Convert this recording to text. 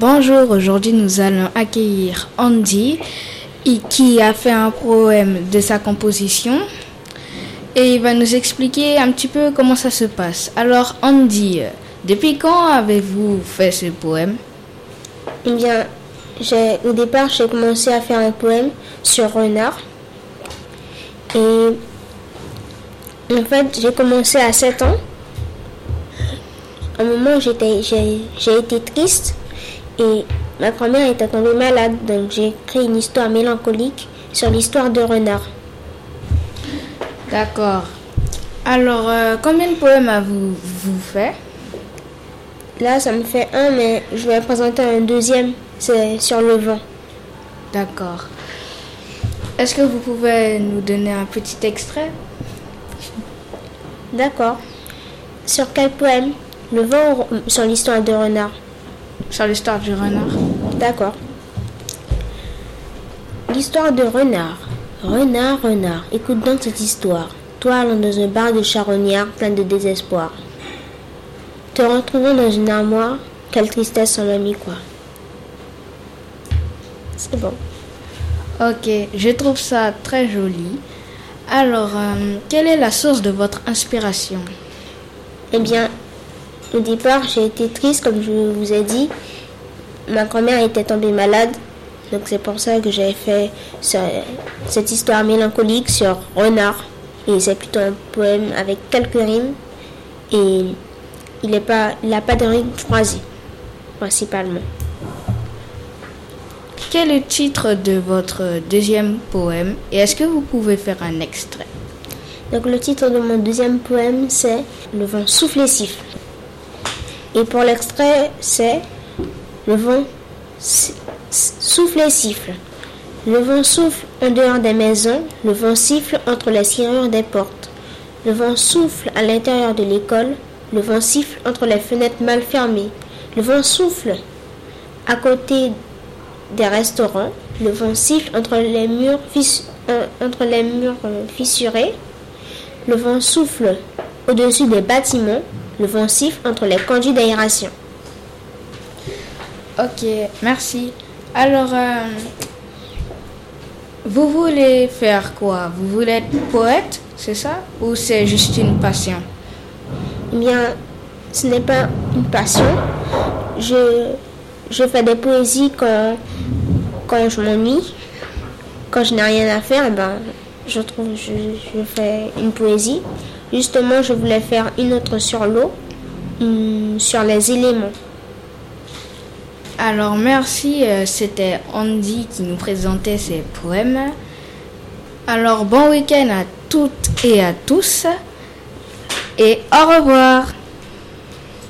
Bonjour, aujourd'hui nous allons accueillir Andy qui a fait un poème de sa composition et il va nous expliquer un petit peu comment ça se passe. Alors Andy, depuis quand avez-vous fait ce poème? Eh bien, au départ j'ai commencé à faire un poème sur renard et en fait j'ai commencé à 7 ans. Un moment j'ai été triste et ma grand-mère était tombée malade, donc j'ai écrit une histoire mélancolique sur l'histoire de renard. D'accord. Alors, euh, combien de poèmes avez-vous fait? Là, ça me fait un, mais je vais présenter un deuxième. C'est sur le vent. D'accord. Est-ce que vous pouvez nous donner un petit extrait? D'accord. Sur quel poème? Le vent sur l'histoire de renard? Sur l'histoire du renard. D'accord. L'histoire de renard. Renard, renard, écoute donc cette histoire. Toi allant dans un bar de charognard plein de désespoir. Te retrouvant dans une armoire, quelle tristesse en ami quoi. C'est bon. Ok, je trouve ça très joli. Alors, euh, quelle est la source de votre inspiration? Eh bien, au départ, j'ai été triste, comme je vous ai dit. Ma grand-mère était tombée malade, donc c'est pour ça que j'ai fait cette histoire mélancolique sur Renard. Et c'est plutôt un poème avec quelques rimes. Et il n'a pas, pas de rimes croisées, principalement. Quel est le titre de votre deuxième poème? Et est-ce que vous pouvez faire un extrait? Donc le titre de mon deuxième poème c'est Le vent souffle et siffle. Et pour l'extrait, c'est le vent souffle et siffle. Le vent souffle en dehors des maisons, le vent siffle entre les serrures des portes. Le vent souffle à l'intérieur de l'école, le vent siffle entre les fenêtres mal fermées. Le vent souffle à côté des restaurants, le vent siffle entre les murs, euh, entre les murs euh, fissurés. Le vent souffle au-dessus des bâtiments, le siffle entre les conduits d'aération. Ok, merci. Alors, euh, vous voulez faire quoi? Vous voulez être poète, c'est ça? Ou c'est juste une passion? Eh bien, ce n'est pas une passion. Je, je fais des poésies quand, quand je m'ennuie. Quand je n'ai rien à faire, eh ben, je, trouve, je, je fais une poésie. Justement, je voulais faire une autre sur l'eau, sur les éléments. Alors merci, euh, c'était Andy qui nous présentait ses poèmes. Alors bon week-end à toutes et à tous et au revoir.